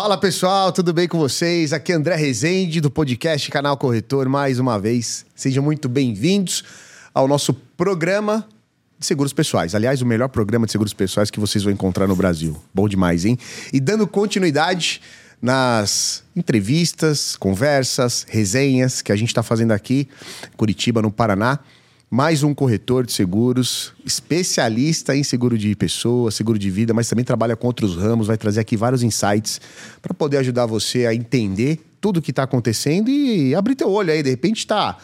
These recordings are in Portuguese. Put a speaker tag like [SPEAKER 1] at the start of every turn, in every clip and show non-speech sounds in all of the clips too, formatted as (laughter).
[SPEAKER 1] Fala pessoal, tudo bem com vocês? Aqui é André Rezende do podcast Canal Corretor, mais uma vez. Sejam muito bem-vindos ao nosso programa de seguros pessoais. Aliás, o melhor programa de seguros pessoais que vocês vão encontrar no Brasil. Bom demais, hein? E dando continuidade nas entrevistas, conversas, resenhas que a gente está fazendo aqui Curitiba, no Paraná mais um corretor de seguros, especialista em seguro de pessoa, seguro de vida, mas também trabalha com outros ramos, vai trazer aqui vários insights para poder ajudar você a entender tudo o que está acontecendo e abrir teu olho aí. De repente está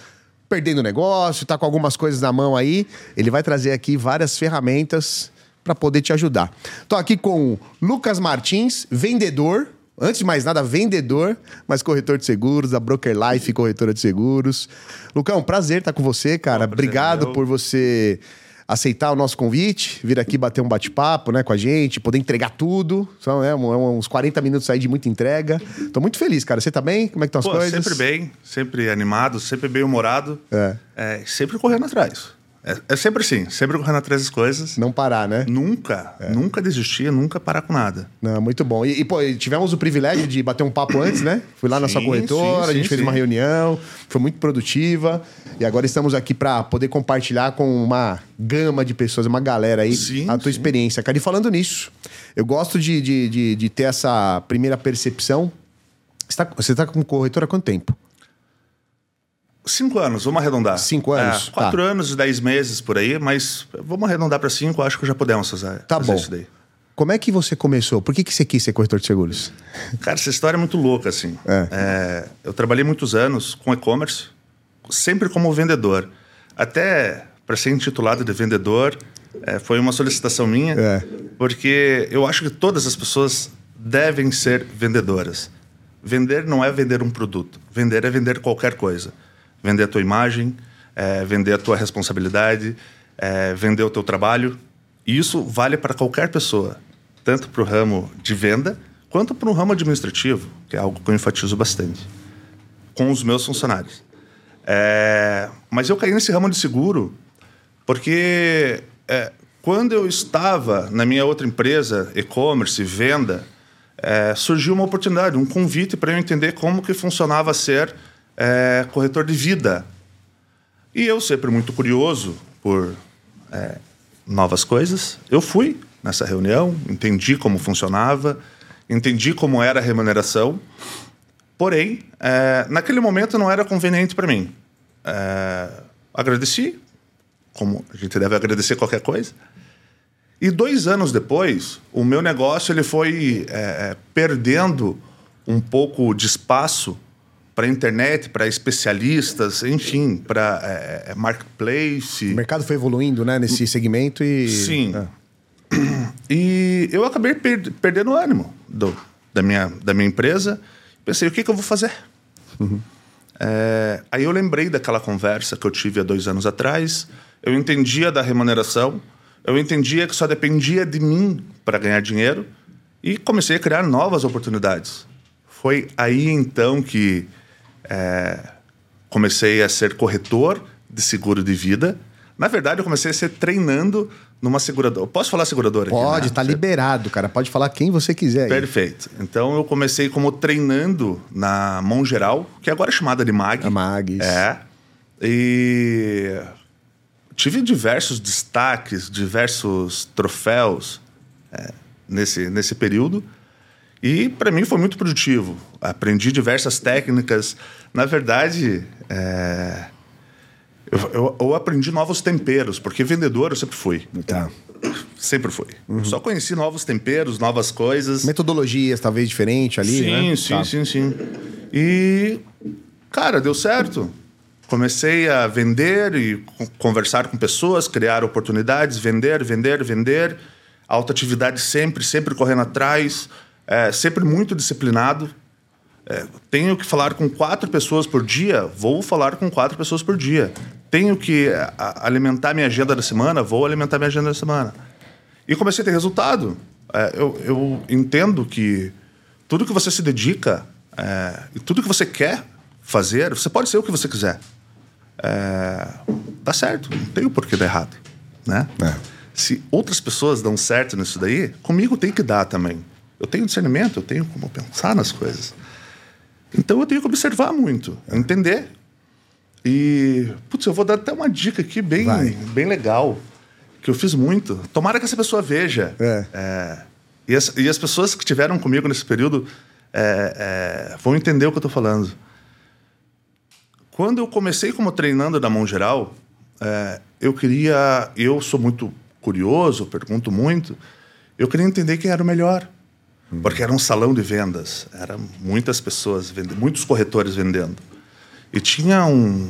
[SPEAKER 1] perdendo negócio, está com algumas coisas na mão aí. Ele vai trazer aqui várias ferramentas para poder te ajudar. Estou aqui com Lucas Martins, vendedor Antes de mais nada, vendedor, mas corretor de seguros, da Broker Life, corretora de seguros. Lucão, prazer estar com você, cara. Obrigado por você aceitar o nosso convite, vir aqui bater um bate-papo né, com a gente, poder entregar tudo. São né, uns 40 minutos aí de muita entrega. Tô muito feliz, cara. Você tá bem? Como é que estão as Pô, coisas?
[SPEAKER 2] Sempre bem, sempre animado, sempre bem humorado. É. é sempre correndo atrás. É, é, sempre assim, sempre correndo atrás das coisas.
[SPEAKER 1] Não parar, né?
[SPEAKER 2] Nunca, é. nunca desistir, nunca parar com nada.
[SPEAKER 1] Não, muito bom. E, e, pô, tivemos o privilégio de bater um papo antes, né? Fui lá na sua corretora, sim, a gente sim, fez sim. uma reunião, foi muito produtiva. E agora estamos aqui para poder compartilhar com uma gama de pessoas, uma galera aí, a tua experiência. Cara, e falando nisso, eu gosto de, de, de, de ter essa primeira percepção. Você está você tá com corretora há quanto tempo?
[SPEAKER 2] Cinco anos, vamos arredondar.
[SPEAKER 1] Cinco anos?
[SPEAKER 2] É, quatro tá. anos e dez meses por aí, mas vamos arredondar para cinco, acho que já podemos fazer,
[SPEAKER 1] tá
[SPEAKER 2] fazer
[SPEAKER 1] bom. isso daí. Como é que você começou? Por que, que você quis ser corretor de seguros?
[SPEAKER 2] Cara, essa história é muito louca, assim. É. É, eu trabalhei muitos anos com e-commerce, sempre como vendedor. Até para ser intitulado de vendedor, é, foi uma solicitação minha, é. porque eu acho que todas as pessoas devem ser vendedoras. Vender não é vender um produto, vender é vender qualquer coisa vender a tua imagem, é, vender a tua responsabilidade, é, vender o teu trabalho. E isso vale para qualquer pessoa, tanto para o ramo de venda quanto para o ramo administrativo, que é algo que eu enfatizo bastante, com os meus funcionários. É, mas eu caí nesse ramo de seguro porque é, quando eu estava na minha outra empresa, e-commerce, venda, é, surgiu uma oportunidade, um convite para eu entender como que funcionava ser é, corretor de vida. E eu, sempre muito curioso por é, novas coisas, eu fui nessa reunião, entendi como funcionava, entendi como era a remuneração. Porém, é, naquele momento não era conveniente para mim. É, agradeci, como a gente deve agradecer qualquer coisa. E dois anos depois, o meu negócio ele foi é, é perdendo um pouco de espaço para internet, para especialistas, enfim, para é, é, marketplace.
[SPEAKER 1] O mercado foi evoluindo, né, nesse segmento e
[SPEAKER 2] sim. É. E eu acabei per perdendo o ânimo do, da minha da minha empresa. Pensei, o que, que eu vou fazer? Uhum. É, aí eu lembrei daquela conversa que eu tive há dois anos atrás. Eu entendia da remuneração. Eu entendia que só dependia de mim para ganhar dinheiro e comecei a criar novas oportunidades. Foi aí então que é, comecei a ser corretor de seguro de vida. Na verdade, eu comecei a ser treinando numa seguradora. Posso falar seguradora
[SPEAKER 1] Pode, está né? liberado, cara. Pode falar quem você quiser. Aí.
[SPEAKER 2] Perfeito. Então, eu comecei como treinando na Mão Geral, que agora é chamada de MAG.
[SPEAKER 1] A MAG.
[SPEAKER 2] É. E tive diversos destaques, diversos troféus é, nesse, nesse período. E para mim foi muito produtivo. Aprendi diversas técnicas. Na verdade, é... eu, eu, eu, aprendi novos temperos, porque vendedor eu sempre fui.
[SPEAKER 1] Tá.
[SPEAKER 2] Sempre fui. Uhum. Só conheci novos temperos, novas coisas.
[SPEAKER 1] Metodologias talvez diferentes ali,
[SPEAKER 2] sim,
[SPEAKER 1] né?
[SPEAKER 2] Sim, tá. sim, sim. E, cara, deu certo. Comecei a vender e conversar com pessoas, criar oportunidades, vender, vender, vender. Alta atividade sempre, sempre correndo atrás é, sempre muito disciplinado. É, tenho que falar com quatro pessoas por dia, vou falar com quatro pessoas por dia. Tenho que é, a, alimentar minha agenda da semana, vou alimentar minha agenda da semana. E comecei a ter resultado. É, eu, eu, entendo que tudo que você se dedica é, e tudo que você quer fazer, você pode ser o que você quiser. É, dá certo, não tem o porquê dar errado. Né? É. Se outras pessoas dão certo nisso daí, comigo tem que dar também. Eu tenho discernimento, eu tenho como pensar nas coisas. Então eu tenho que observar muito, entender. E, putz, eu vou dar até uma dica aqui bem, bem legal, que eu fiz muito. Tomara que essa pessoa veja. É. É, e, as, e as pessoas que tiveram comigo nesse período é, é vão entender o que eu estou falando. Quando eu comecei como treinando da mão geral, é, eu queria. Eu sou muito curioso, pergunto muito. Eu queria entender quem era o melhor. Porque era um salão de vendas, eram muitas pessoas vendendo, muitos corretores vendendo. E tinha um,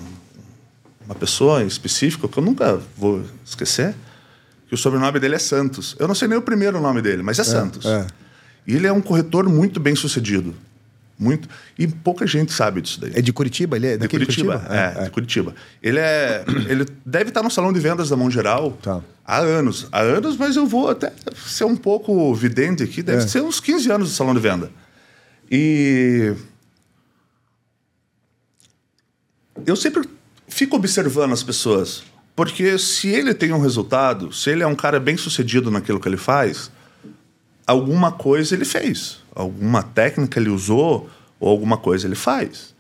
[SPEAKER 2] uma pessoa em específico que eu nunca vou esquecer, que o sobrenome dele é Santos. Eu não sei nem o primeiro nome dele, mas é, é Santos. É. E ele é um corretor muito bem sucedido. Muito. E pouca gente sabe disso daí.
[SPEAKER 1] É de Curitiba? Ele é
[SPEAKER 2] de Curitiba? Curitiba? É, é, de Curitiba. Ele é. (coughs) Ele deve estar no salão de vendas da Mão Geral tá. há anos. Há anos, mas eu vou até ser um pouco vidente aqui. Deve é. ser uns 15 anos de salão de venda. E. Eu sempre fico observando as pessoas. Porque se ele tem um resultado, se ele é um cara bem sucedido naquilo que ele faz, alguma coisa ele fez alguma técnica ele usou ou alguma coisa ele faz.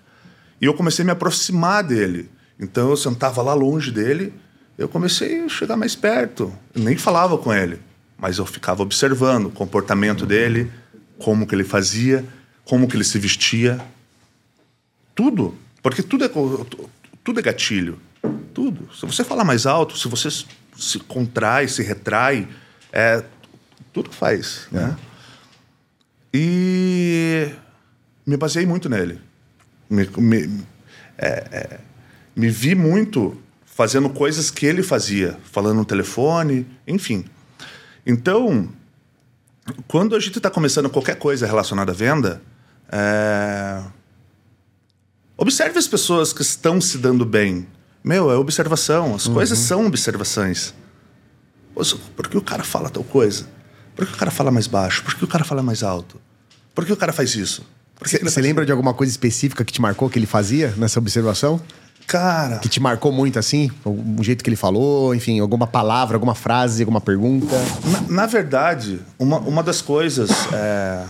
[SPEAKER 2] E eu comecei a me aproximar dele. Então eu sentava lá longe dele, eu comecei a chegar mais perto. Eu nem falava com ele, mas eu ficava observando o comportamento dele, como que ele fazia, como que ele se vestia. Tudo. Porque tudo é, tudo é gatilho. Tudo. Se você falar mais alto, se você se contrai, se retrai, é tudo que faz. É. E me baseei muito nele. Me, me, é, é, me vi muito fazendo coisas que ele fazia, falando no telefone, enfim. Então, quando a gente está começando qualquer coisa relacionada à venda, é... observe as pessoas que estão se dando bem. Meu, é observação. As uhum. coisas são observações. Por que o cara fala tal coisa? Por que o cara fala mais baixo? Por que o cara fala mais alto? Por que o cara faz isso?
[SPEAKER 1] Você lembra de alguma coisa específica que te marcou que ele fazia nessa observação?
[SPEAKER 2] Cara.
[SPEAKER 1] Que te marcou muito assim? O jeito que ele falou, enfim, alguma palavra, alguma frase, alguma pergunta?
[SPEAKER 2] Na, na verdade, uma, uma das coisas é,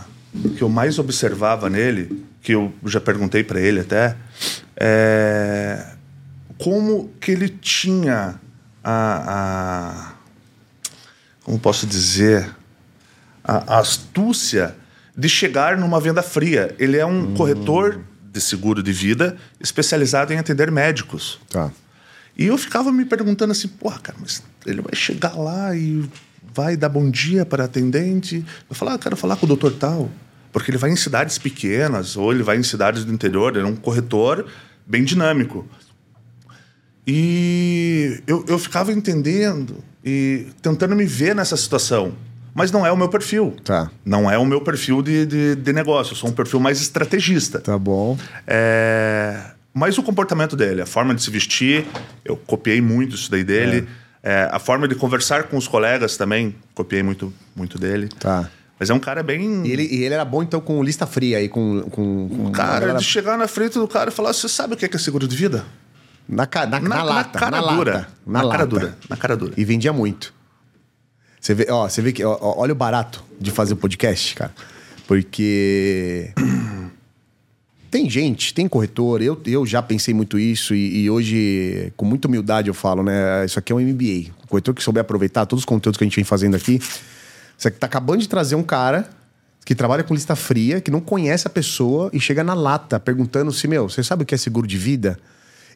[SPEAKER 2] que eu mais observava nele, que eu já perguntei para ele até, é como que ele tinha a, a como posso dizer, a, a astúcia de chegar numa venda fria. Ele é um hum. corretor de seguro de vida especializado em atender médicos.
[SPEAKER 1] Tá.
[SPEAKER 2] E eu ficava me perguntando assim, porra, cara, mas ele vai chegar lá e vai dar bom dia para atendente. Eu falava, ah, quero falar com o doutor tal. Porque ele vai em cidades pequenas ou ele vai em cidades do interior. Ele é um corretor bem dinâmico. E eu, eu ficava entendendo e tentando me ver nessa situação mas não é o meu perfil.
[SPEAKER 1] Tá.
[SPEAKER 2] Não é o meu perfil de, de, de negócio. Eu sou um perfil mais estrategista.
[SPEAKER 1] Tá bom.
[SPEAKER 2] É... Mas o comportamento dele, a forma de se vestir, eu copiei muito isso daí dele. É. É, a forma de conversar com os colegas também, copiei muito, muito dele.
[SPEAKER 1] Tá.
[SPEAKER 2] Mas é um cara bem.
[SPEAKER 1] E ele, e ele era bom, então, com lista fria aí, com. com, com
[SPEAKER 2] cara, galera... de chegar na frente do cara e falar: você sabe o que é, é seguro de vida?
[SPEAKER 1] Na, na, na, na lata.
[SPEAKER 2] Na cara
[SPEAKER 1] na
[SPEAKER 2] dura.
[SPEAKER 1] Lata,
[SPEAKER 2] na, na cara dura. Na cara dura.
[SPEAKER 1] E vendia muito. Você vê, ó, você vê que. Ó, olha o barato de fazer o podcast, cara. Porque. (clears throat) tem gente, tem corretor, eu, eu já pensei muito isso e, e, hoje, com muita humildade, eu falo, né? Isso aqui é um MBA. O corretor que souber aproveitar todos os conteúdos que a gente vem fazendo aqui. Você tá acabando de trazer um cara que trabalha com lista fria, que não conhece a pessoa e chega na lata perguntando se, meu, você sabe o que é seguro de vida?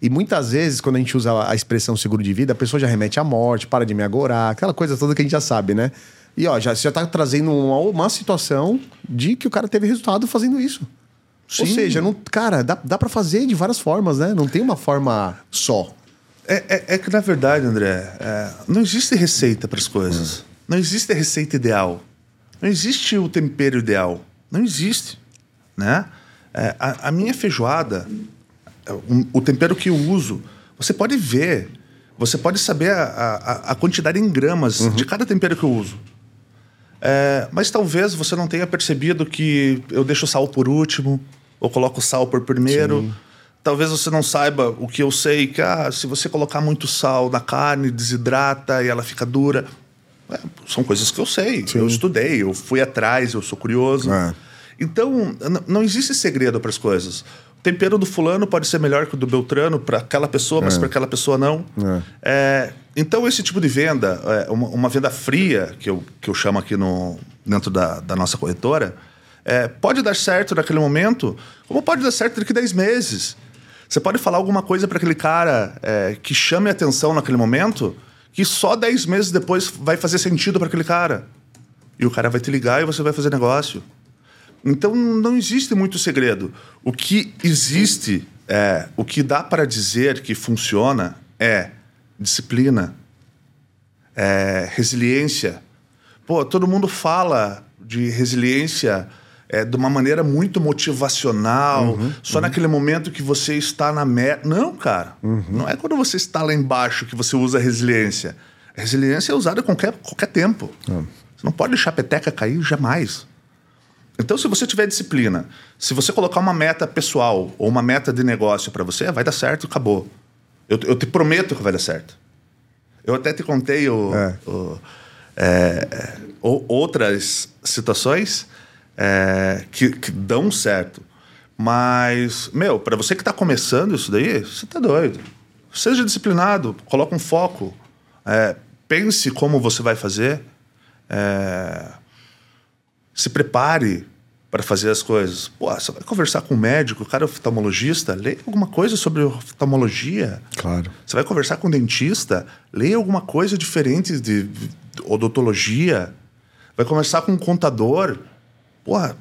[SPEAKER 1] E muitas vezes, quando a gente usa a expressão seguro de vida, a pessoa já remete à morte, para de me agorar, aquela coisa toda que a gente já sabe, né? E ó, já, você já tá trazendo uma, uma situação de que o cara teve resultado fazendo isso. Sim. Ou seja, não, cara, dá, dá para fazer de várias formas, né? Não tem uma forma só.
[SPEAKER 2] É, é, é que, na verdade, André, é, não existe receita para as coisas. Hum. Não existe receita ideal. Não existe o tempero ideal. Não existe. Né? É, a, a minha feijoada, o tempero que eu uso, você pode ver, você pode saber a, a, a quantidade em gramas uhum. de cada tempero que eu uso. É, mas talvez você não tenha percebido que eu deixo o sal por último, ou coloco o sal por primeiro. Sim. Talvez você não saiba o que eu sei, que ah, se você colocar muito sal na carne, desidrata e ela fica dura. É, são coisas que eu sei. Sim. Eu estudei, eu fui atrás, eu sou curioso. É. Então, não existe segredo para as coisas. Tempero do fulano pode ser melhor que o do Beltrano para aquela pessoa, mas é. para aquela pessoa não. É. é. então, esse tipo de venda, é, uma, uma, venda fria, que eu, que eu chamo aqui no, dentro da, da nossa corretora, é, pode dar certo naquele momento, como pode dar certo daqui a 10 meses. Você pode falar alguma coisa para aquele cara é, que chame atenção naquele momento, que só 10 meses depois vai fazer sentido para aquele cara. E o cara vai te ligar e você vai fazer negócio. Então não existe muito segredo. O que existe, é, o que dá para dizer que funciona é disciplina, é resiliência. Pô, todo mundo fala de resiliência é, de uma maneira muito motivacional, uhum, só uhum. naquele momento que você está na meta. Não, cara. Uhum. Não é quando você está lá embaixo que você usa resiliência. A resiliência é usada a qualquer, qualquer tempo. Uhum. Você não pode deixar a peteca cair jamais. Então, se você tiver disciplina, se você colocar uma meta pessoal ou uma meta de negócio para você, vai dar certo, acabou. Eu, eu, te prometo que vai dar certo. Eu até te contei o, é. o, é, outras situações é, que, que, dão certo. Mas, meu, para você que está começando isso daí, você tá doido. Seja disciplinado, coloque um foco. É, pense como você vai fazer. É, se prepare para fazer as coisas. Pô, você vai conversar com um médico, o cara é oftalmologista, leia alguma coisa sobre oftalmologia.
[SPEAKER 1] Claro.
[SPEAKER 2] Você vai conversar com um dentista, leia alguma coisa diferente de, odontologia. Vai conversar com um contador, porra,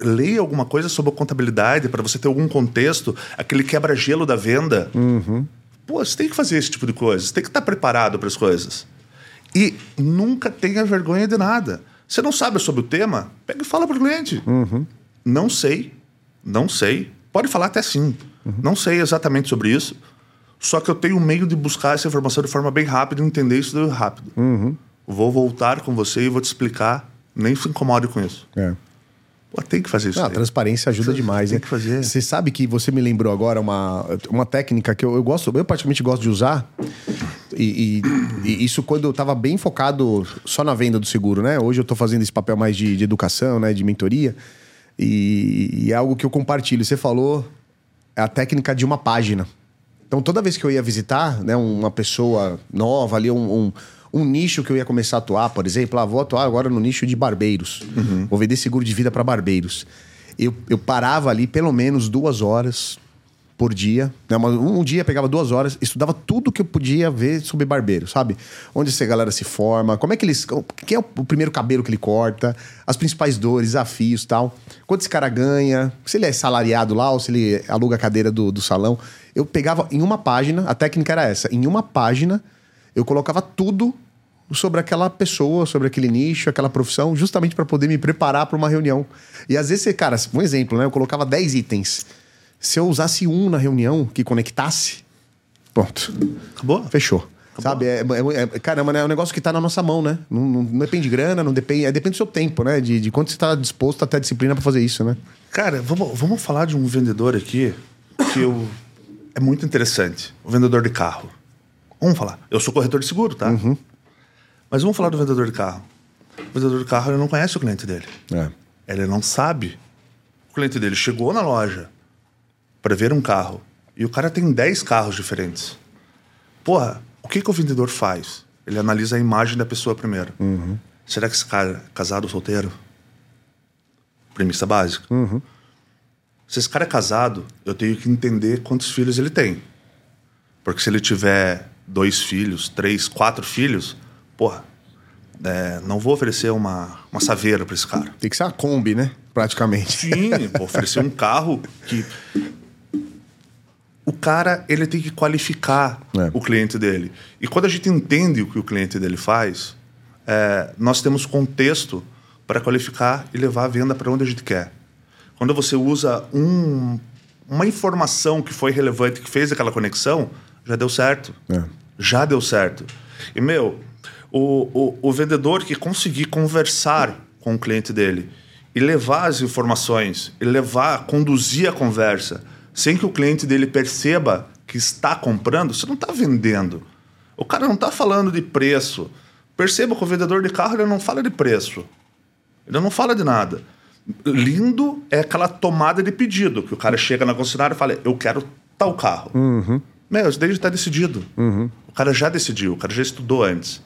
[SPEAKER 2] leia alguma coisa sobre contabilidade para você ter algum contexto, aquele quebra-gelo da venda.
[SPEAKER 1] Uhum.
[SPEAKER 2] Pô, você tem que fazer esse tipo de coisa, você tem que estar preparado para as coisas. E nunca tenha vergonha de nada. Você não sabe sobre o tema? Pega e fala para o cliente.
[SPEAKER 1] Uhum.
[SPEAKER 2] Não sei, não sei. Pode falar até sim. Uhum. Não sei exatamente sobre isso. Só que eu tenho um meio de buscar essa informação de forma bem rápida e entender isso rápido.
[SPEAKER 1] Uhum.
[SPEAKER 2] Vou voltar com você e vou te explicar. Nem se incomode com isso.
[SPEAKER 1] É.
[SPEAKER 2] Pô, tem que fazer isso.
[SPEAKER 1] Ah, a transparência ajuda você demais,
[SPEAKER 2] tem que fazer.
[SPEAKER 1] Você sabe que você me lembrou agora uma, uma técnica que eu, eu gosto, eu praticamente gosto de usar, e, e, e, isso quando eu estava bem focado só na venda do seguro, né? Hoje eu estou fazendo esse papel mais de, de educação, né? De mentoria. E, e, é algo que eu compartilho. Você falou é a técnica de uma página. Então toda vez que eu ia visitar, né? Uma pessoa nova ali, um, um, um nicho que eu ia começar a atuar, por exemplo, ah, vou atuar agora no nicho de barbeiros.
[SPEAKER 2] Uhum.
[SPEAKER 1] Vou vender seguro de vida para barbeiros. Eu, eu parava ali pelo menos duas horas por dia. Né? Um, dia pegava duas horas, estudava tudo que eu podia ver sobre barbeiro, sabe? Onde essa galera se forma, como é que eles. Quem é o primeiro cabelo que ele corta, as principais dores, desafios tal. Quanto esse cara ganha, se ele é salariado lá ou se ele aluga a cadeira do, do salão. Eu pegava em uma página, a técnica era essa, em uma página eu colocava tudo sobre aquela pessoa, sobre aquele nicho, aquela profissão, justamente para poder me preparar para uma reunião. E às vezes, cara, um exemplo, né? Eu colocava 10 itens. Se eu usasse um na reunião que conectasse, pronto.
[SPEAKER 2] Acabou?
[SPEAKER 1] Fechou. Sabe? É, é, é, caramba, né? é um negócio que está na nossa mão, né? Não, não, não, depende de grana, não depende. É, depende do seu tempo, né? De, de quanto você está disposto a ter disciplina para fazer isso, né?
[SPEAKER 2] Cara, vamos, vamos falar de um vendedor aqui que eu, é muito interessante. O vendedor de carro. Vamos falar. Eu sou corretor de seguro, tá?
[SPEAKER 1] Uhum.
[SPEAKER 2] Mas vamos falar do vendedor de carro. O vendedor de carro ele não conhece o cliente dele.
[SPEAKER 1] É.
[SPEAKER 2] Ele não sabe. O cliente dele chegou na loja, para ver um carro e o cara tem 10 carros diferentes. Porra, o que, que o vendedor faz? Ele analisa a imagem da pessoa primeiro.
[SPEAKER 1] Uhum.
[SPEAKER 2] Será que esse cara é casado ou solteiro? Premissa básica.
[SPEAKER 1] Uhum.
[SPEAKER 2] Se esse cara é casado, eu tenho que entender quantos filhos ele tem. Porque se ele tiver dois filhos, três, quatro filhos, porra, é, não vou oferecer uma, uma saveira para esse cara.
[SPEAKER 1] Tem que ser uma Kombi, né? Praticamente.
[SPEAKER 2] Sim, vou oferecer um (laughs) carro que o cara ele tem que qualificar é. o cliente dele. E quando a gente entende o que o cliente dele faz, é, nós temos contexto para qualificar e levar a venda para onde a gente quer. Quando você usa um, uma informação que foi relevante, que fez aquela conexão, já deu certo.
[SPEAKER 1] É.
[SPEAKER 2] Já deu certo. E, meu, o, o, o vendedor que conseguir conversar com o cliente dele e levar as informações, e levar, conduzir a conversa, sem que o cliente dele perceba que está comprando, você não está vendendo. O cara não está falando de preço. Perceba que o vendedor de carro ele não fala de preço. Ele não fala de nada. Lindo é aquela tomada de pedido, que o cara chega na concessionária e fala: Eu quero tal carro.
[SPEAKER 1] Uhum.
[SPEAKER 2] Meu, isso daí já está decidido.
[SPEAKER 1] Uhum.
[SPEAKER 2] O cara já decidiu, o cara já estudou antes.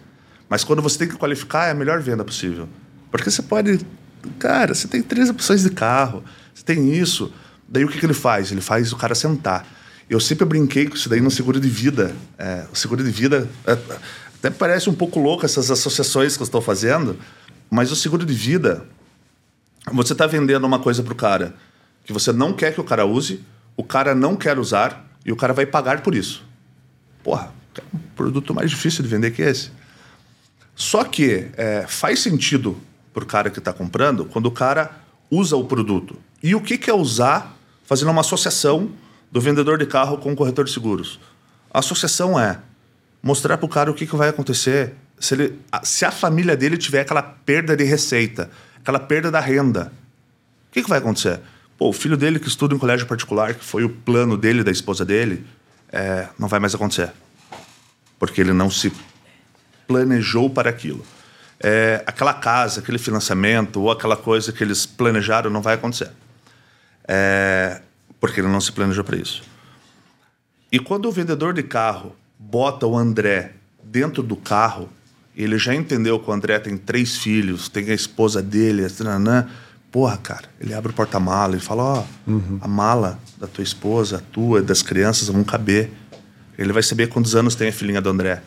[SPEAKER 2] Mas quando você tem que qualificar, é a melhor venda possível. Porque você pode. Cara, você tem três opções de carro, você tem isso. Daí o que, que ele faz? Ele faz o cara sentar. Eu sempre brinquei com isso daí no seguro de vida. É, o seguro de vida. É, até parece um pouco louco essas associações que eu estou fazendo, mas o seguro de vida. Você está vendendo uma coisa para o cara que você não quer que o cara use, o cara não quer usar e o cara vai pagar por isso. Porra, um produto mais difícil de vender que esse. Só que é, faz sentido para o cara que está comprando quando o cara usa o produto. E o que, que é usar fazendo uma associação do vendedor de carro com o corretor de seguros? A associação é mostrar para o cara o que, que vai acontecer se, ele, se a família dele tiver aquela perda de receita, aquela perda da renda. O que, que vai acontecer? Pô, o filho dele que estuda em colégio particular, que foi o plano dele da esposa dele, é, não vai mais acontecer. Porque ele não se planejou para aquilo. É, aquela casa, aquele financiamento ou aquela coisa que eles planejaram não vai acontecer. É, porque ele não se planejou para isso. E quando o vendedor de carro bota o André dentro do carro, ele já entendeu que o André tem três filhos, tem a esposa dele, nanã, porra, cara, ele abre o porta-mala e fala: Ó, oh, uhum. a mala da tua esposa, a tua, das crianças vão caber. Ele vai saber quantos anos tem a filhinha do André.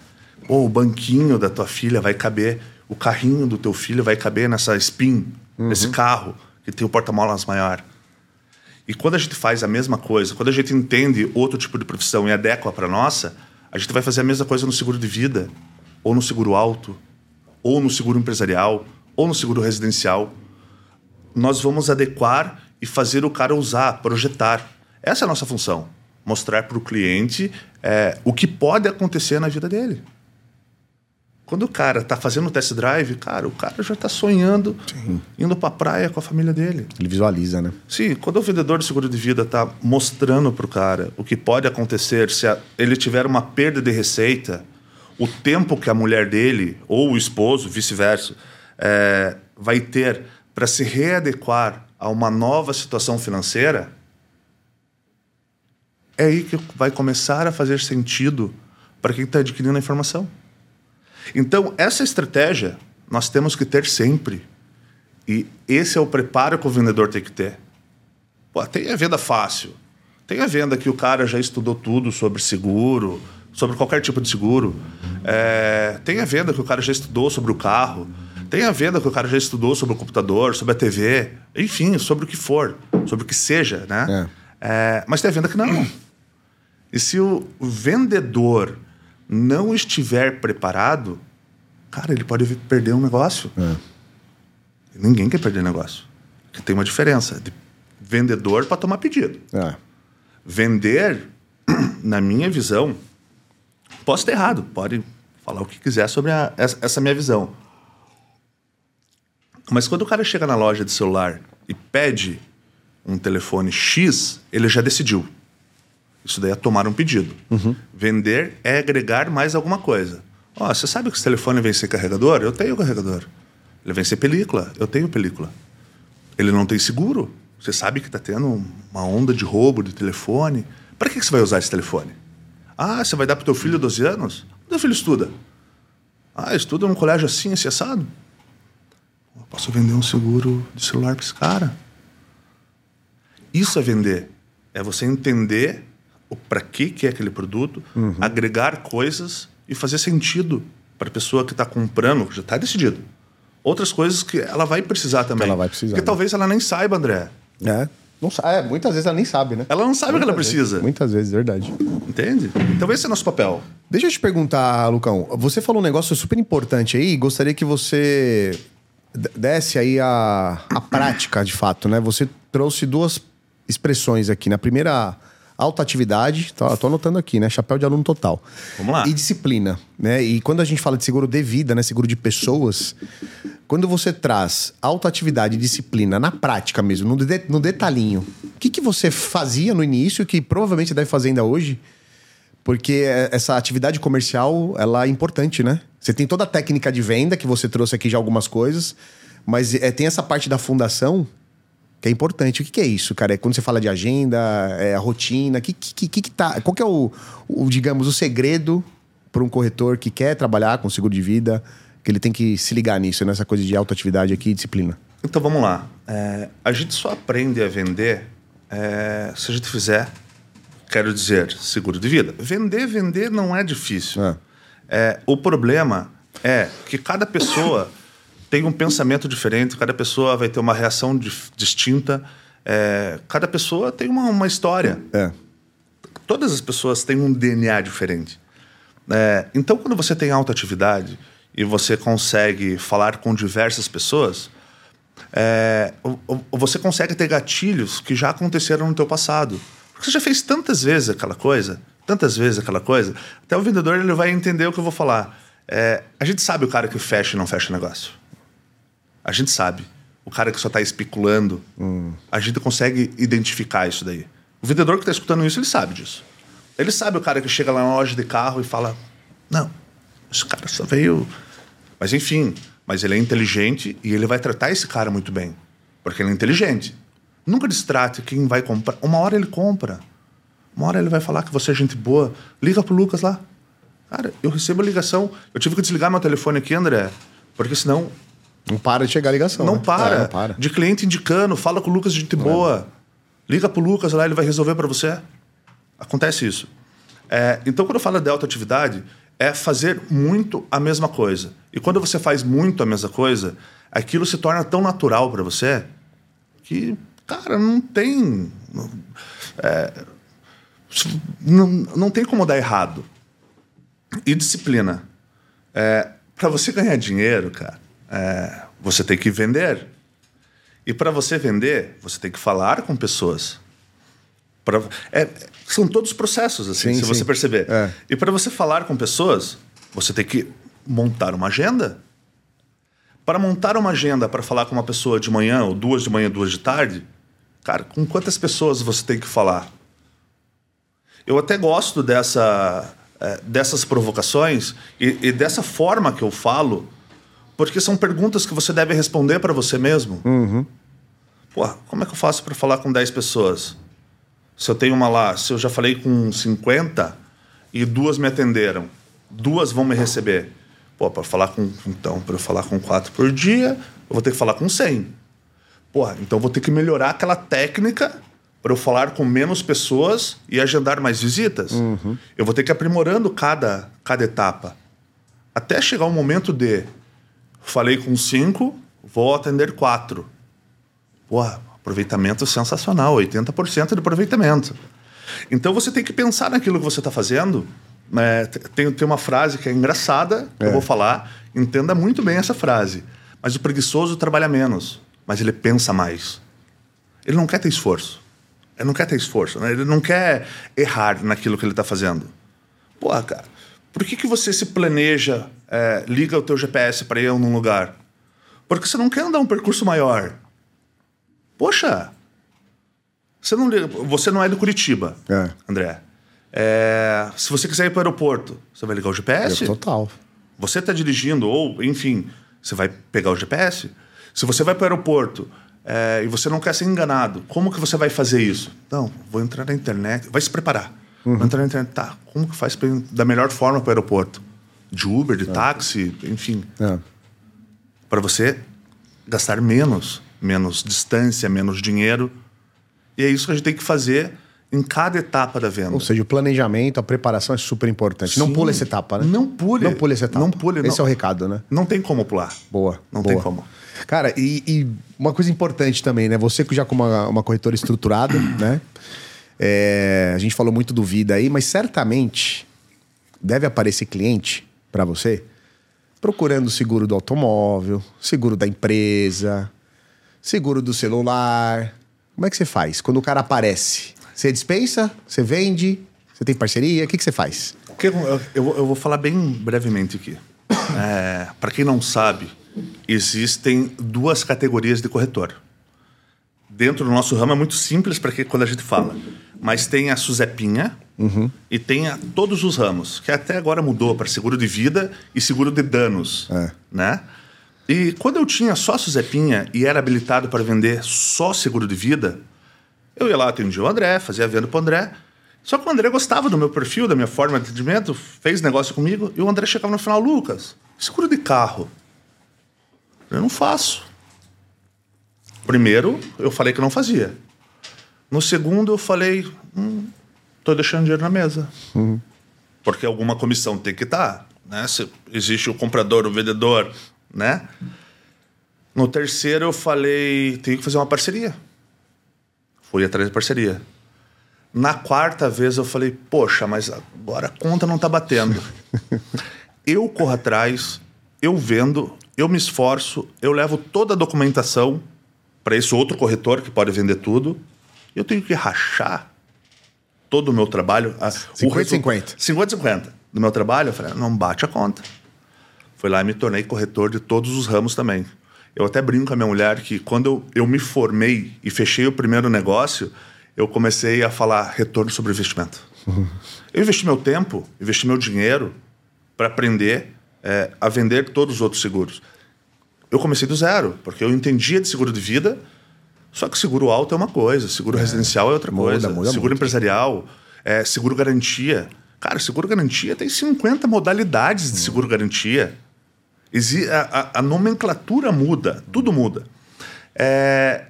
[SPEAKER 2] Pô, o banquinho da tua filha vai caber, o carrinho do teu filho vai caber nessa spin, uhum. nesse carro que tem o porta-malas maior. E quando a gente faz a mesma coisa, quando a gente entende outro tipo de profissão e adequa para nossa, a gente vai fazer a mesma coisa no seguro de vida, ou no seguro alto, ou no seguro empresarial, ou no seguro residencial. Nós vamos adequar e fazer o cara usar, projetar. Essa é a nossa função. Mostrar para o cliente é, o que pode acontecer na vida dele. Quando o cara está fazendo o test drive, cara, o cara já está sonhando Sim. indo para a praia com a família dele.
[SPEAKER 1] Ele visualiza, né?
[SPEAKER 2] Sim, quando o vendedor de seguro de vida está mostrando para o cara o que pode acontecer se a, ele tiver uma perda de receita, o tempo que a mulher dele ou o esposo, vice-versa, é, vai ter para se readequar a uma nova situação financeira, é aí que vai começar a fazer sentido para quem está adquirindo a informação. Então, essa estratégia nós temos que ter sempre. E esse é o preparo que o vendedor tem que ter. Pô, tem a venda fácil. Tem a venda que o cara já estudou tudo sobre seguro, sobre qualquer tipo de seguro. É, tem a venda que o cara já estudou sobre o carro. Tem a venda que o cara já estudou sobre o computador, sobre a TV, enfim, sobre o que for, sobre o que seja, né? É. É, mas tem a venda que não. E se o vendedor não estiver preparado, cara, ele pode perder um negócio. É. Ninguém quer perder negócio. Porque tem uma diferença de vendedor para tomar pedido. É. Vender, (clears throat) na minha visão, posso ter errado, pode falar o que quiser sobre a, essa, essa minha visão. Mas quando o cara chega na loja de celular e pede um telefone X, ele já decidiu. Isso daí é tomar um pedido. Uhum. Vender é agregar mais alguma coisa. Ó, oh, você sabe que esse telefone vem sem carregador? Eu tenho carregador. Ele vem sem película? Eu tenho película. Ele não tem seguro? Você sabe que está tendo uma onda de roubo de telefone? Para que você vai usar esse telefone? Ah, você vai dar para o teu filho de 12 anos? O teu filho estuda. Ah, estuda num colégio assim, assim, assado? Eu posso vender um seguro de celular para esse cara. Isso é vender. É você entender para que, que é aquele produto, uhum. agregar coisas e fazer sentido para a pessoa que está comprando, já está decidido. Outras coisas que ela vai precisar também. Que
[SPEAKER 1] ela vai precisar.
[SPEAKER 2] Porque né? talvez ela nem saiba, André.
[SPEAKER 1] É. Não sabe, é, muitas vezes ela nem sabe, né?
[SPEAKER 2] Ela não sabe o que ela precisa.
[SPEAKER 1] Vezes, muitas vezes, verdade.
[SPEAKER 2] Entende? Então esse é nosso papel.
[SPEAKER 1] Deixa eu te perguntar, Lucão. Você falou um negócio super importante aí. Gostaria que você desse aí a, a prática, de fato, né? Você trouxe duas expressões aqui. Na primeira alta atividade, tô, tô anotando aqui, né? Chapéu de aluno total.
[SPEAKER 2] Vamos lá.
[SPEAKER 1] E disciplina, né? E quando a gente fala de seguro de vida, né? Seguro de pessoas, quando você traz alta atividade e disciplina na prática mesmo, no, de, no detalhinho, o que, que você fazia no início que provavelmente deve fazer ainda hoje Porque essa atividade comercial, ela é importante, né? Você tem toda a técnica de venda, que você trouxe aqui já algumas coisas, mas é, tem essa parte da fundação que é importante. O que, que, é isso, cara? É quando você fala de agenda, é a rotina, que, que, que, que tá, qual que é o, o digamos, o segredo para um corretor que quer trabalhar com seguro de vida, que ele tem que se ligar nisso, nessa coisa de autoatividade aqui e disciplina?
[SPEAKER 2] Então vamos lá. É, a gente só aprende a vender é, se a gente fizer Quero dizer, seguro de vida. Vender, vender não é difícil. É. É, o problema é que cada pessoa tem um pensamento diferente, cada pessoa vai ter uma reação distinta, é, cada pessoa tem uma, uma história.
[SPEAKER 1] É.
[SPEAKER 2] Todas as pessoas têm um DNA diferente. É, então, quando você tem alta atividade e você consegue falar com diversas pessoas, é, você consegue ter gatilhos que já aconteceram no teu passado. Porque você já fez tantas vezes aquela coisa, tantas vezes aquela coisa, até o vendedor ele vai entender o que eu vou falar. É, a gente sabe o cara que fecha e não fecha negócio. A gente sabe. O cara que só está especulando. Hum. A gente consegue identificar isso daí. O vendedor que está escutando isso, ele sabe disso. Ele sabe o cara que chega lá na loja de carro e fala: Não, esse cara só veio. Mas enfim, mas ele é inteligente e ele vai tratar esse cara muito bem. Porque ele é inteligente. Nunca distrate quem vai comprar. Uma hora ele compra. Uma hora ele vai falar que você é gente boa. Liga pro Lucas lá. Cara, eu recebo a ligação. Eu tive que desligar meu telefone aqui, André, porque senão.
[SPEAKER 1] Não para de chegar a ligação.
[SPEAKER 2] Não,
[SPEAKER 1] né?
[SPEAKER 2] para. É, não para. De cliente indicando, fala com o Lucas, gente boa. Liga pro Lucas lá, ele vai resolver para você. Acontece isso. É, então, quando eu falo de alta atividade, é fazer muito a mesma coisa. E quando você faz muito a mesma coisa, aquilo se torna tão natural para você que Cara, não tem. É, não, não tem como dar errado. E disciplina. É, para você ganhar dinheiro, cara, é, você tem que vender. E para você vender, você tem que falar com pessoas. Pra, é, são todos processos, assim, sim, se sim. você perceber. É. E para você falar com pessoas, você tem que montar uma agenda. Para montar uma agenda para falar com uma pessoa de manhã, ou duas de manhã, duas de tarde, Cara, com quantas pessoas você tem que falar? Eu até gosto dessa, é, dessas provocações e, e, dessa forma que eu falo, porque são perguntas que você deve responder para você mesmo.
[SPEAKER 1] Uhum.
[SPEAKER 2] Pô, como é que eu faço para falar com 10 pessoas? Se eu tenho uma lá, se eu já falei com 50 e duas me atenderam, duas vão me receber. Pô, para falar com. Então, para eu falar com quatro por dia, eu vou ter que falar com 100. Porra, então vou ter que melhorar aquela técnica para eu falar com menos pessoas e agendar mais visitas.
[SPEAKER 1] Uhum.
[SPEAKER 2] Eu vou ter que ir aprimorando cada, cada etapa. Até chegar o momento de falei com cinco, vou atender quatro. Porra, aproveitamento sensacional, 80% de aproveitamento. Então você tem que pensar naquilo que você está fazendo. É, tem, tem uma frase que é engraçada, que é. eu vou falar. Entenda muito bem essa frase. Mas o preguiçoso trabalha menos mas ele pensa mais. Ele não quer ter esforço. Ele não quer ter esforço, né? Ele não quer errar naquilo que ele está fazendo. Pô, cara, por que, que você se planeja, é, liga o teu GPS para ir num lugar? Porque você não quer andar um percurso maior. Poxa, você não, você não é do Curitiba,
[SPEAKER 1] é.
[SPEAKER 2] André. É, se você quiser ir para o aeroporto, você vai ligar o GPS?
[SPEAKER 1] É total.
[SPEAKER 2] Você está dirigindo, ou, enfim, você vai pegar o GPS. Se você vai para o aeroporto é, e você não quer ser enganado, como que você vai fazer isso? Não, vou entrar na internet, vai se preparar. Uhum. Vou entrar na internet, tá, como que faz pra, da melhor forma para o aeroporto? De Uber, de é. táxi, enfim.
[SPEAKER 1] É.
[SPEAKER 2] Para você gastar menos, menos distância, menos dinheiro. E é isso que a gente tem que fazer em cada etapa da venda.
[SPEAKER 1] Ou seja, o planejamento, a preparação é super importante. Sim. Não pule essa etapa, né?
[SPEAKER 2] Não pule.
[SPEAKER 1] Não pule essa etapa.
[SPEAKER 2] Não pule.
[SPEAKER 1] Esse
[SPEAKER 2] não.
[SPEAKER 1] é o recado, né?
[SPEAKER 2] Não tem como pular.
[SPEAKER 1] Boa.
[SPEAKER 2] Não
[SPEAKER 1] boa.
[SPEAKER 2] tem como.
[SPEAKER 1] Cara, e, e, uma coisa importante também, né? Você que já com uma, uma corretora estruturada, (clears throat) né? É, a gente falou muito do vida aí, mas certamente deve aparecer cliente para você procurando seguro do automóvel, seguro da empresa, seguro do celular. Como é que você faz quando o cara aparece? Você dispensa? Você vende? Você tem parceria? O que, que você faz?
[SPEAKER 2] Eu, eu, eu vou falar bem brevemente aqui. (coughs) É, para quem não sabe, existem duas categorias de corretor. Dentro do nosso ramo é muito simples para que quando a gente fala, mas tem a Suzepinha Uhum. E tem a, todos os ramos, que até agora mudou para seguro de vida e seguro de danos. É. Né? E quando eu tinha sócio Zepinha e era habilitado para vender só seguro de vida, eu ia lá, atendia o André, fazia venda para o André. Só que o André gostava do meu perfil, da minha forma de atendimento, fez negócio comigo, e o André chegava no final, Lucas, seguro de carro. Eu não faço. Primeiro, eu falei que não fazia. No segundo, eu falei, hum, tô deixando dinheiro na mesa. Uhum. Porque alguma comissão tem que estar. Tá, né? Se existe o comprador, o vendedor, né? No terceiro, eu falei, tenho que fazer uma parceria. Fui atrás de parceria. Na quarta vez, eu falei, poxa, mas agora a conta não tá batendo. (laughs) eu corro atrás, eu vendo, eu me esforço, eu levo toda a documentação para esse outro corretor que pode vender tudo. Eu tenho que rachar todo o meu trabalho.
[SPEAKER 1] 50-50.
[SPEAKER 2] 50-50 do meu trabalho. Eu falei, não bate a conta. Fui lá e me tornei corretor de todos os ramos também. Eu até brinco com a minha mulher que quando eu, eu me formei e fechei o primeiro negócio, eu comecei a falar retorno sobre investimento. (laughs) Eu investi meu tempo, investi meu dinheiro para aprender é, a vender todos os outros seguros. Eu comecei do zero, porque eu entendia de seguro de vida, só que seguro alto é uma coisa, seguro é, residencial é outra muda, coisa, muda seguro muito. empresarial, é, seguro garantia. Cara, seguro garantia tem 50 modalidades de seguro garantia. A, a, a nomenclatura muda, tudo muda. É,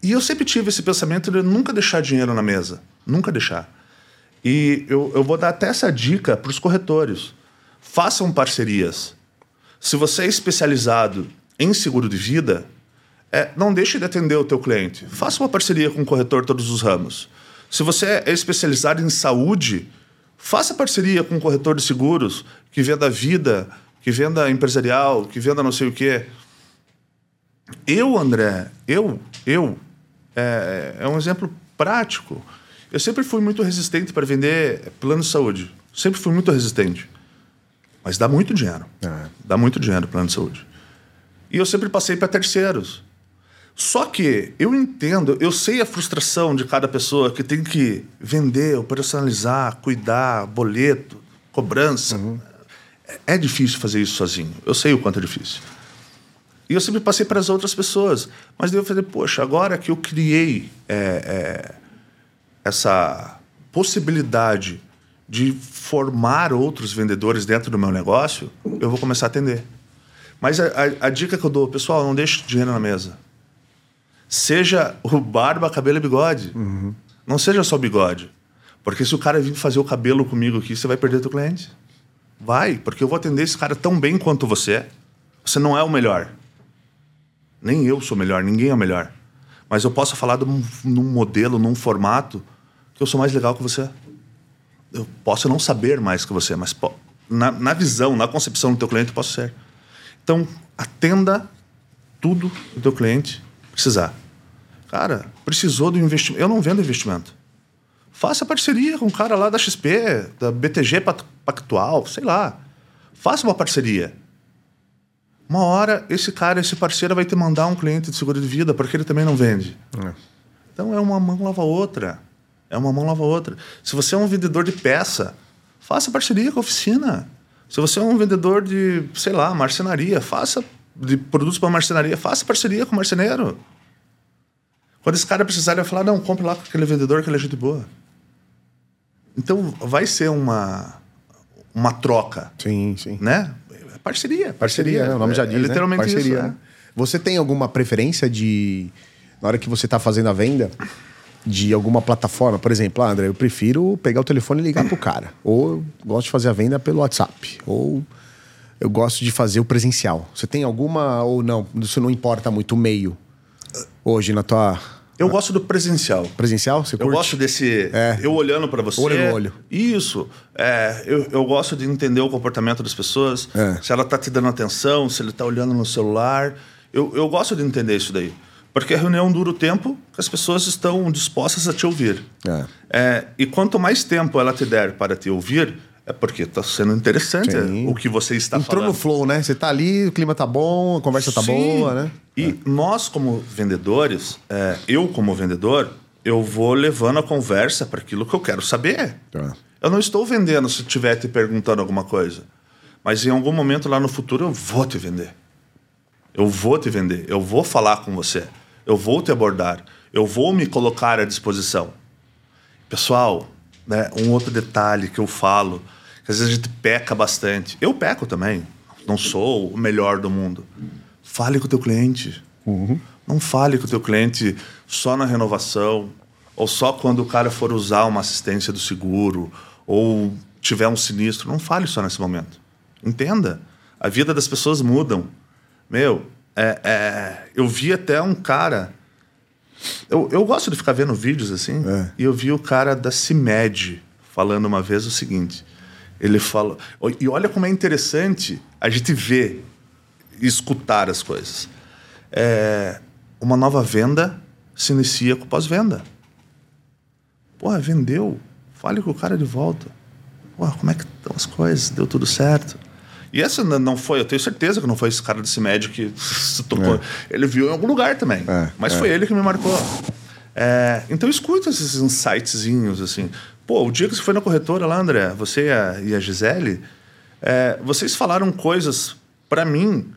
[SPEAKER 2] e eu sempre tive esse pensamento de nunca deixar dinheiro na mesa. Nunca deixar. E eu, eu vou dar até essa dica para os corretores. Façam parcerias. Se você é especializado em seguro de vida, é, não deixe de atender o teu cliente. Faça uma parceria com o corretor todos os ramos. Se você é especializado em saúde, faça parceria com um corretor de seguros que venda vida, que venda empresarial, que venda não sei o quê. Eu, André, eu, eu, é, é um exemplo prático. Eu sempre fui muito resistente para vender plano de saúde. Sempre fui muito resistente. Mas dá muito dinheiro. É. Dá muito dinheiro plano de saúde. E eu sempre passei para terceiros. Só que eu entendo, eu sei a frustração de cada pessoa que tem que vender, operacionalizar, cuidar, boleto, cobrança. Uhum. É difícil fazer isso sozinho. Eu sei o quanto é difícil. E eu sempre passei para as outras pessoas. Mas daí eu falei, poxa, agora que eu criei é, é, essa possibilidade de formar outros vendedores dentro do meu negócio, eu vou começar a atender. Mas a, a, a dica que eu dou, pessoal, não deixe dinheiro na mesa. Seja o barba, cabelo e bigode. Uhum. Não seja só bigode. Porque se o cara vir fazer o cabelo comigo aqui, você vai perder teu cliente. Vai, porque eu vou atender esse cara tão bem quanto você. Você não é o melhor. Nem eu sou melhor, ninguém é o melhor. Mas eu posso falar de um, num modelo, num formato, que eu sou mais legal que você. Eu posso não saber mais que você, mas na, na visão, na concepção do teu cliente, eu posso ser. Então, atenda tudo do teu cliente precisar. Cara, precisou do investimento. Eu não vendo investimento. Faça parceria com o cara lá da XP, da BTG Pactual, sei lá. Faça uma parceria. Uma hora, esse cara, esse parceiro vai te mandar um cliente de seguro de vida, porque ele também não vende. É. Então é uma mão lava a outra. É uma mão lava a outra. Se você é um vendedor de peça, faça parceria com a oficina. Se você é um vendedor de, sei lá, marcenaria, faça de produtos para marcenaria, faça parceria com o marceneiro. Quando esse cara precisar, ele vai falar: não, compre lá com aquele vendedor que ele é gente boa. Então vai ser uma, uma troca.
[SPEAKER 1] Sim, sim.
[SPEAKER 2] Né? Parceria.
[SPEAKER 1] Parceria, né? o nome já é, diz. É, literalmente né? Parceria. Isso, né? Você tem alguma preferência de. Na hora que você está fazendo a venda, de alguma plataforma? Por exemplo, ah, André, eu prefiro pegar o telefone e ligar pro cara. Ou eu gosto de fazer a venda pelo WhatsApp. Ou eu gosto de fazer o presencial. Você tem alguma ou não? Isso não importa muito o meio hoje na tua
[SPEAKER 2] eu gosto do presencial.
[SPEAKER 1] Presencial? Você curte?
[SPEAKER 2] Eu gosto desse. É. Eu olhando para você.
[SPEAKER 1] Olho no olho.
[SPEAKER 2] Isso. É, eu, eu gosto de entender o comportamento das pessoas. É. Se ela tá te dando atenção, se ele tá olhando no celular. Eu, eu gosto de entender isso daí. Porque a reunião dura o tempo que as pessoas estão dispostas a te ouvir. É. É, e quanto mais tempo ela te der para te ouvir, é porque está sendo interessante Sim. o que você está
[SPEAKER 1] Entrou
[SPEAKER 2] falando.
[SPEAKER 1] Entrou no flow, né? Você está ali, o clima tá bom, a conversa tá Sim. boa, né?
[SPEAKER 2] E é. nós, como vendedores, é, eu como vendedor, eu vou levando a conversa para aquilo que eu quero saber. Tá. Eu não estou vendendo se estiver te perguntando alguma coisa. Mas em algum momento lá no futuro eu vou te vender. Eu vou te vender. Eu vou falar com você. Eu vou te abordar. Eu vou me colocar à disposição. Pessoal, né, um outro detalhe que eu falo, que às vezes a gente peca bastante. Eu peco também. Não sou o melhor do mundo. Fale com o teu cliente. Uhum. Não fale com o teu cliente só na renovação, ou só quando o cara for usar uma assistência do seguro, ou tiver um sinistro. Não fale só nesse momento. Entenda. A vida das pessoas mudam. Meu, é, é, eu vi até um cara. Eu, eu gosto de ficar vendo vídeos assim, é. e eu vi o cara da CIMED falando uma vez o seguinte. Ele fala. E olha como é interessante a gente ver e escutar as coisas. É, uma nova venda se inicia com pós-venda. Porra, vendeu. Fale com o cara de volta. Porra, como é que estão as coisas? Deu tudo certo? E essa não foi, eu tenho certeza que não foi esse cara desse médico que (laughs) se tocou. É. Ele viu em algum lugar também. É, mas é. foi ele que me marcou. É, então escuta esses insightzinhos, assim. Pô, o dia que você foi na corretora lá, André, você e a, e a Gisele, é, vocês falaram coisas para mim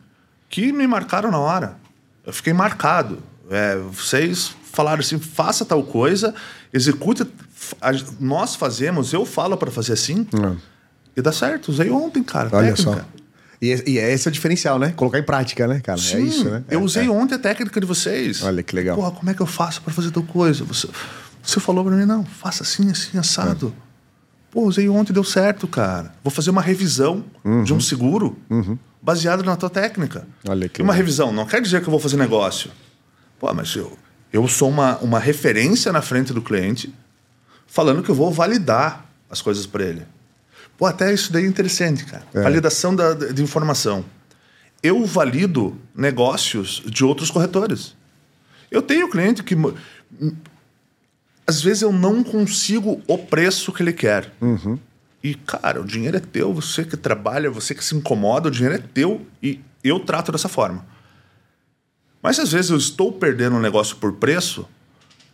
[SPEAKER 2] que me marcaram na hora. Eu fiquei marcado. É, vocês falaram assim, faça tal coisa, execute. Nós fazemos, eu falo para fazer assim. E dá certo. Usei ontem, cara.
[SPEAKER 1] Olha técnica. só. E, e é esse é o diferencial, né? Colocar em prática, né, cara? É
[SPEAKER 2] Sim,
[SPEAKER 1] é isso, né?
[SPEAKER 2] Eu
[SPEAKER 1] é,
[SPEAKER 2] usei
[SPEAKER 1] é.
[SPEAKER 2] ontem a técnica de vocês.
[SPEAKER 1] Olha que legal.
[SPEAKER 2] Porra, como é que eu faço para fazer tal coisa? Você, você falou para mim, não, faça assim, assim, assado. É. Pô, usei ontem deu certo, cara. Vou fazer uma revisão uhum. de um seguro uhum. baseado na tua técnica.
[SPEAKER 1] Olha que
[SPEAKER 2] e uma revisão não quer dizer que eu vou fazer negócio. Pô, mas eu, eu sou uma, uma referência na frente do cliente falando que eu vou validar as coisas para ele. Pô, até isso daí é interessante, cara. É. Validação da, de informação. Eu valido negócios de outros corretores. Eu tenho cliente que. Às vezes eu não consigo o preço que ele quer. Uhum. E, cara, o dinheiro é teu, você que trabalha, você que se incomoda, o dinheiro é teu e eu trato dessa forma. Mas às vezes eu estou perdendo um negócio por preço,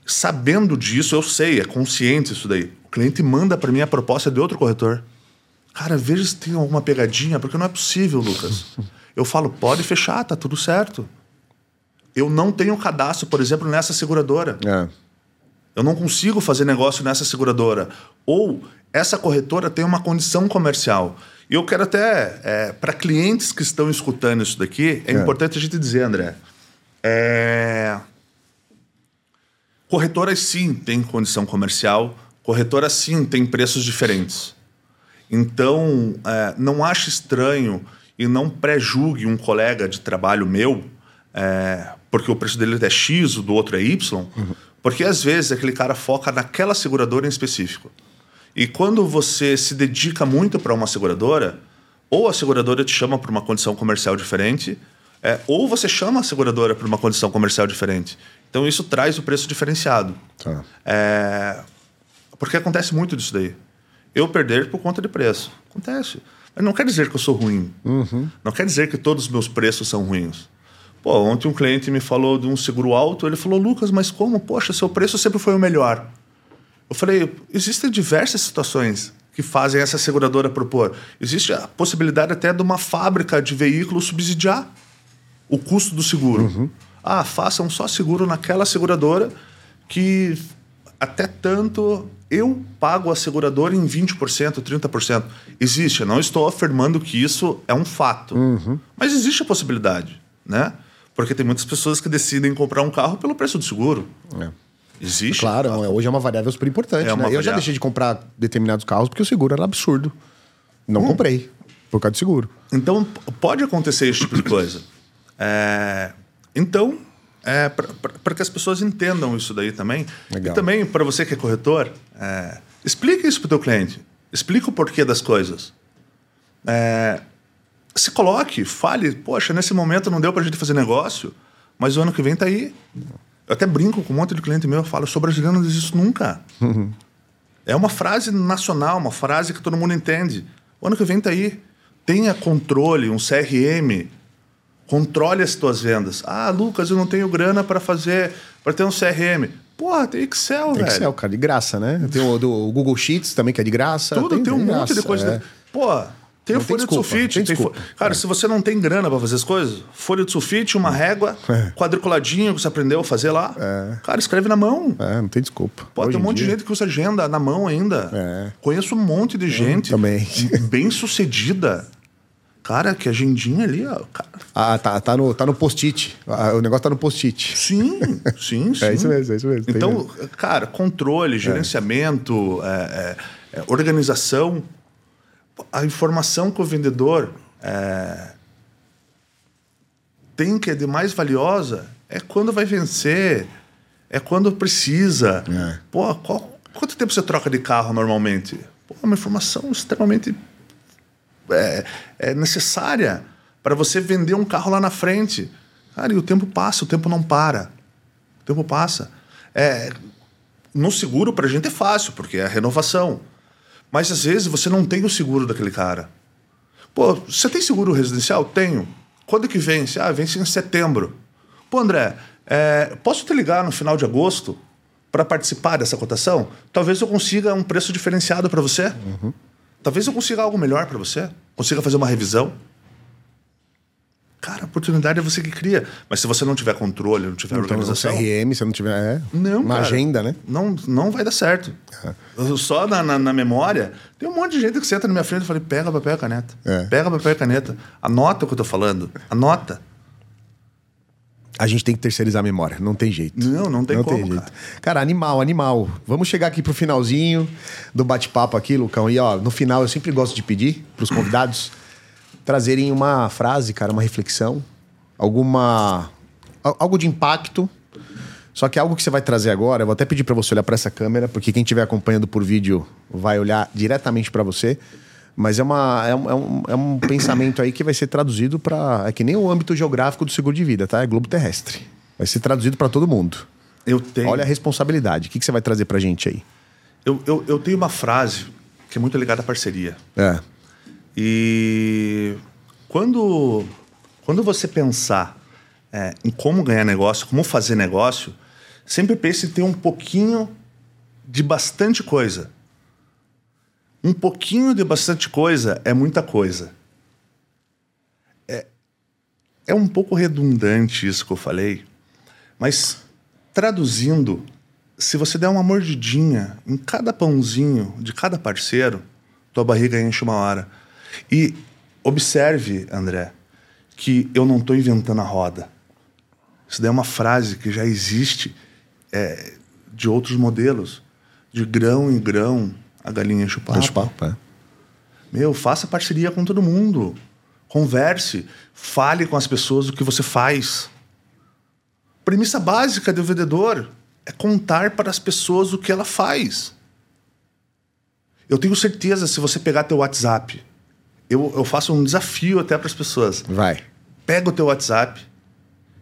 [SPEAKER 2] sabendo disso, eu sei, é consciente isso daí. O cliente manda para mim a proposta de outro corretor. Cara, veja se tem alguma pegadinha, porque não é possível, Lucas. (laughs) Eu falo, pode fechar, tá tudo certo. Eu não tenho cadastro, por exemplo, nessa seguradora. É. Eu não consigo fazer negócio nessa seguradora. Ou essa corretora tem uma condição comercial. E eu quero até, é, para clientes que estão escutando isso daqui, é, é, importante a gente dizer, André. É... Corretoras sim têm condição comercial, corretoras sim têm preços diferentes. Então, é, não ache estranho e não pré-julgue um colega de trabalho meu, é, porque o preço dele é X, o do outro é Y, uhum. porque às vezes aquele cara foca naquela seguradora em específico. E quando você se dedica muito para uma seguradora, ou a seguradora te chama para uma condição comercial diferente, é, ou você chama a seguradora para uma condição comercial diferente. Então isso traz o preço diferenciado. Tá. É, porque acontece muito disso daí eu perder por conta de preço. Acontece. Mas não quer dizer que eu sou ruim. Uhum. Não quer dizer que todos os meus preços são ruins. Pô, ontem um cliente me falou de um seguro alto, ele falou, Lucas, mas como? Poxa, seu preço sempre foi o melhor. Eu falei, existem diversas situações que fazem essa seguradora propor. Existe a possibilidade até de uma fábrica de veículos subsidiar o custo do seguro. Uhum. Ah, façam só seguro naquela seguradora que até tanto eu pago a seguradora em 20%, 30%. Existe, eu não estou afirmando que isso é um fato. Uhum. Mas existe a possibilidade, né? Porque tem muitas pessoas que decidem comprar um carro pelo preço do seguro. É. Existe.
[SPEAKER 1] Claro, é, hoje é uma variável super importante. É né? Eu já deixei de comprar determinados carros porque o seguro era absurdo. Não hum. comprei, por causa do seguro.
[SPEAKER 2] Então, pode acontecer esse tipo de coisa. É... Então, é, para que as pessoas entendam isso daí também. Legal. E também, para você que é corretor, é, explique isso para o teu cliente. Explique o porquê das coisas. É, se coloque, fale, poxa, nesse momento não deu para a gente fazer negócio, mas o ano que vem está aí. Eu até brinco com um monte de cliente meu, eu falo, eu sou brasileiro, não diz isso nunca. Uhum. É uma frase nacional, uma frase que todo mundo entende. O ano que vem está aí. Tenha controle, um CRM, Controle as tuas vendas. Ah, Lucas, eu não tenho grana para fazer, para ter um CRM. Porra, tem Excel, tem velho.
[SPEAKER 1] Excel, cara, de graça, né? Tem o do Google Sheets também, que é de graça.
[SPEAKER 2] Tudo, tem, tem um monte graça, de coisa. É. De... Pô, tem não folha de sulfite. Tem tem Cara, é. se você não tem grana para fazer as coisas, folha de sulfite, uma régua, é. quadriculadinho que você aprendeu a fazer lá. É. Cara, escreve na mão.
[SPEAKER 1] É, não tem desculpa.
[SPEAKER 2] Pô, Hoje tem um monte dia... de gente que usa agenda na mão ainda. É. Conheço um monte de gente
[SPEAKER 1] também.
[SPEAKER 2] bem sucedida. (laughs) Cara, que agendinha ali, ó. Cara.
[SPEAKER 1] Ah, tá, tá no, tá no post-it. Ah, o negócio tá no post-it.
[SPEAKER 2] Sim, sim, sim. (laughs)
[SPEAKER 1] é isso mesmo, é isso mesmo.
[SPEAKER 2] Então, cara, controle, gerenciamento, é, é, organização a informação que o vendedor é, tem que é de mais valiosa é quando vai vencer, é quando precisa. É. Pô, qual, quanto tempo você troca de carro normalmente? Pô, uma informação extremamente é, é necessária para você vender um carro lá na frente. Cara, e o tempo passa, o tempo não para. O tempo passa. É, no seguro, para a gente é fácil, porque é a renovação. Mas às vezes você não tem o seguro daquele cara. Pô, você tem seguro residencial? Tenho. Quando que vence? Ah, vence em setembro. Pô, André, é, posso te ligar no final de agosto para participar dessa cotação? Talvez eu consiga um preço diferenciado para você. Uhum. Talvez eu consiga algo melhor para você. Consiga fazer uma revisão. Cara, a oportunidade é você que cria. Mas se você não tiver controle, não tiver então, organização.
[SPEAKER 1] CRM, se não tiver. É,
[SPEAKER 2] não,
[SPEAKER 1] uma cara, agenda, né?
[SPEAKER 2] Não, não vai dar certo. É. Só na, na, na, memória, tem um monte de gente que senta na minha frente e fala: pega papel e caneta. É. Pega papel e caneta. Anota o que eu tô falando. Anota.
[SPEAKER 1] A gente tem que terceirizar a memória, não tem jeito.
[SPEAKER 2] Não, não tem
[SPEAKER 1] não
[SPEAKER 2] como.
[SPEAKER 1] Tem jeito. Cara. cara, animal, animal. Vamos chegar aqui pro finalzinho do bate-papo aqui, Lucão. E ó, no final eu sempre gosto de pedir pros convidados (clears throat) trazerem uma frase, cara, uma reflexão, alguma algo de impacto. Só que algo que você vai trazer agora, eu vou até pedir para você olhar para essa câmera, porque quem estiver acompanhando por vídeo vai olhar diretamente para você. Mas é, uma, é, um, é, um, é um pensamento aí que vai ser traduzido para. É que nem o âmbito geográfico do seguro de vida, tá? É globo terrestre. Vai ser traduzido para todo mundo.
[SPEAKER 2] Eu tenho.
[SPEAKER 1] Olha a responsabilidade. O que, que você vai trazer para gente aí?
[SPEAKER 2] Eu, eu, eu tenho uma frase que é muito ligada à parceria.
[SPEAKER 1] É.
[SPEAKER 2] E quando, quando você pensar é, em como ganhar negócio, como fazer negócio, sempre pense em ter um pouquinho de bastante coisa. Um pouquinho de bastante coisa é muita coisa. É, é um pouco redundante isso que eu falei, mas traduzindo, se você der uma mordidinha em cada pãozinho de cada parceiro, tua barriga enche uma hora. E observe, André, que eu não estou inventando a roda. Isso daí é uma frase que já existe é, de outros modelos. De grão em grão, a galinha enche o papo. Enche o papo é. Meu, faça parceria com todo mundo. Converse. Fale com as pessoas o que você faz. Premissa básica do vendedor é contar para as pessoas o que ela faz. Eu tenho certeza, se você pegar teu WhatsApp eu, eu faço um desafio até para as pessoas.
[SPEAKER 1] Vai.
[SPEAKER 2] Pega o teu WhatsApp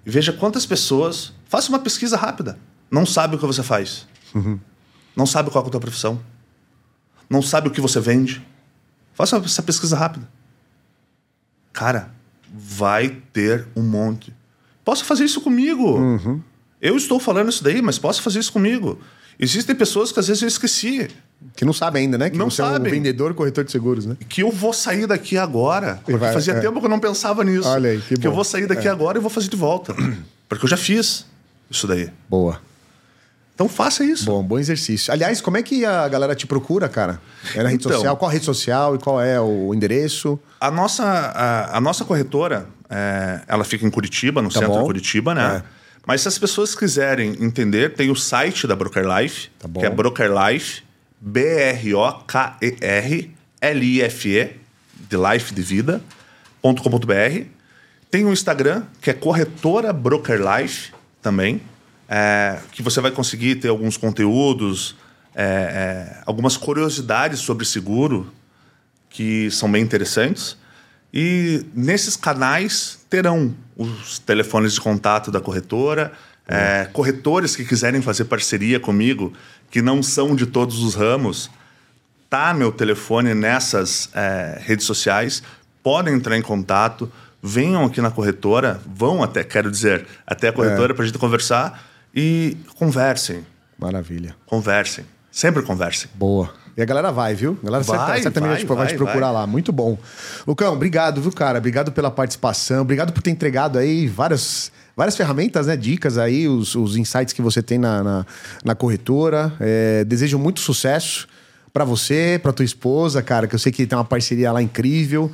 [SPEAKER 2] e veja quantas pessoas. Faça uma pesquisa rápida. Não sabe o que você faz. Uhum. Não sabe qual é a tua profissão. Não sabe o que você vende. Faça essa pesquisa rápida. Cara, vai ter um monte. Posso fazer isso comigo. Uhum. Eu estou falando isso daí, mas posso fazer isso comigo. Existem pessoas que às vezes eu esqueci.
[SPEAKER 1] Que não sabem ainda, né? Que
[SPEAKER 2] não
[SPEAKER 1] você
[SPEAKER 2] sabem.
[SPEAKER 1] é um vendedor, corretor de seguros, né?
[SPEAKER 2] Que eu vou sair daqui agora. Vai, fazia é. tempo que eu não pensava nisso.
[SPEAKER 1] Olha aí, que,
[SPEAKER 2] que eu vou sair daqui é. agora e vou fazer de volta. (clears throat) Porque eu já fiz isso daí.
[SPEAKER 1] Boa.
[SPEAKER 2] Então faça isso.
[SPEAKER 1] Bom, bom exercício. Aliás, como é que a galera te procura, cara? É na rede então, social? Qual a rede social e qual é o endereço?
[SPEAKER 2] A nossa, a, a nossa corretora, é, ela fica em Curitiba, no tá centro bom. de Curitiba, né? É. Mas se as pessoas quiserem entender, tem o site da Broker Life, tá que é Broker Life, B-R-O-K-E-R-L-I-F-E, de life, de vida, .com.br. Tem o Instagram, que é Corretora Broker Life também, é, que você vai conseguir ter alguns conteúdos, é, é, algumas curiosidades sobre seguro que são bem interessantes. E nesses canais terão os telefones de contato da corretora, é, corretores que quiserem fazer parceria comigo, que não são de todos os ramos, tá meu telefone nessas é, redes sociais, podem entrar em contato, venham aqui na corretora, vão até, quero dizer, até a corretora é. para a gente conversar e conversem.
[SPEAKER 1] Maravilha.
[SPEAKER 2] Conversem. Sempre conversem.
[SPEAKER 1] Boa. E a galera vai, viu? A galera vai, certamente vai, tipo, vai, vai, te procurar vai. lá. Muito bom. Lucão, obrigado, viu, cara? Obrigado pela participação. Obrigado por ter entregado aí várias, várias ferramentas, né? Dicas aí, os, os insights que você tem na, na, na corretora. É, desejo muito sucesso para você, para tua esposa, cara, que eu sei que tem uma parceria lá incrível.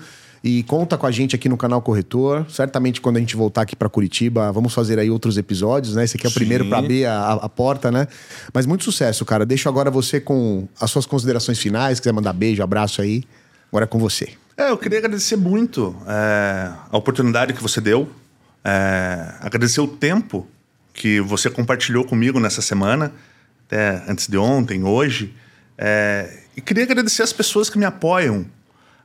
[SPEAKER 1] E conta com a gente aqui no canal Corretor. Certamente, quando a gente voltar aqui para Curitiba, vamos fazer aí outros episódios, né? Esse aqui é o Sim. primeiro para abrir a, a, porta, né? Mas muito sucesso, cara. Deixo agora você com as suas considerações finais. Se quiser mandar beijo, abraço aí. Agora é com você.
[SPEAKER 2] É, eu queria agradecer muito é, a oportunidade que você deu. É, agradecer o tempo que você compartilhou comigo nessa semana, até antes de ontem, hoje. É, e queria agradecer as pessoas que me apoiam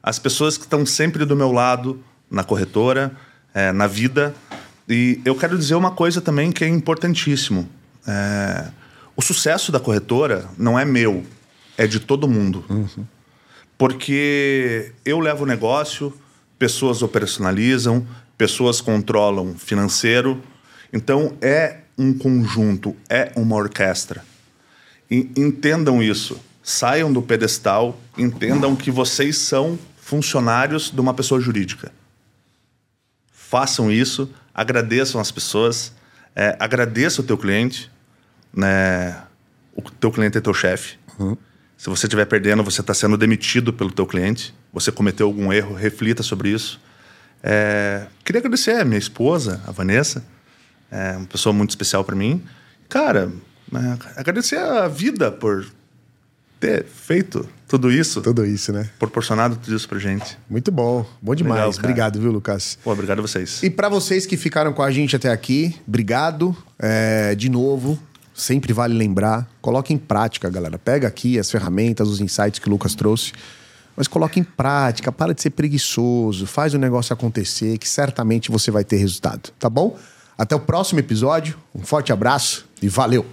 [SPEAKER 2] as pessoas que estão sempre do meu lado na corretora, é, na vida. E eu quero dizer uma coisa também que é importantíssimo. É, o sucesso da corretora não é meu, é de todo mundo. Uhum. Porque eu levo o negócio, pessoas operacionalizam, pessoas controlam financeiro. Então é um conjunto, é uma orquestra. E entendam isso. Saiam do pedestal, entendam que vocês são funcionários de uma pessoa jurídica. Façam isso, agradeçam as pessoas, é, agradeça o teu cliente, né? O teu cliente é teu chefe. Uhum. Se você estiver perdendo, você está sendo demitido pelo teu cliente. Você cometeu algum erro, reflita sobre isso. É, queria agradecer a minha esposa, a Vanessa, é uma pessoa muito especial para mim. Cara, é, agradecer a vida por ter feito tudo isso.
[SPEAKER 1] Tudo isso, né?
[SPEAKER 2] Proporcionado tudo isso pra gente.
[SPEAKER 1] Muito bom. Bom demais. Legal, obrigado, viu, Lucas?
[SPEAKER 2] Pô, obrigado a vocês.
[SPEAKER 1] E para vocês que ficaram com a gente até aqui, obrigado. É, de novo, sempre vale lembrar, coloque em prática, galera. Pega aqui as ferramentas, os insights que o Lucas trouxe, mas coloque em prática, para de ser preguiçoso, faz o negócio acontecer, que certamente você vai ter resultado, tá bom? Até o próximo episódio, um forte abraço e valeu!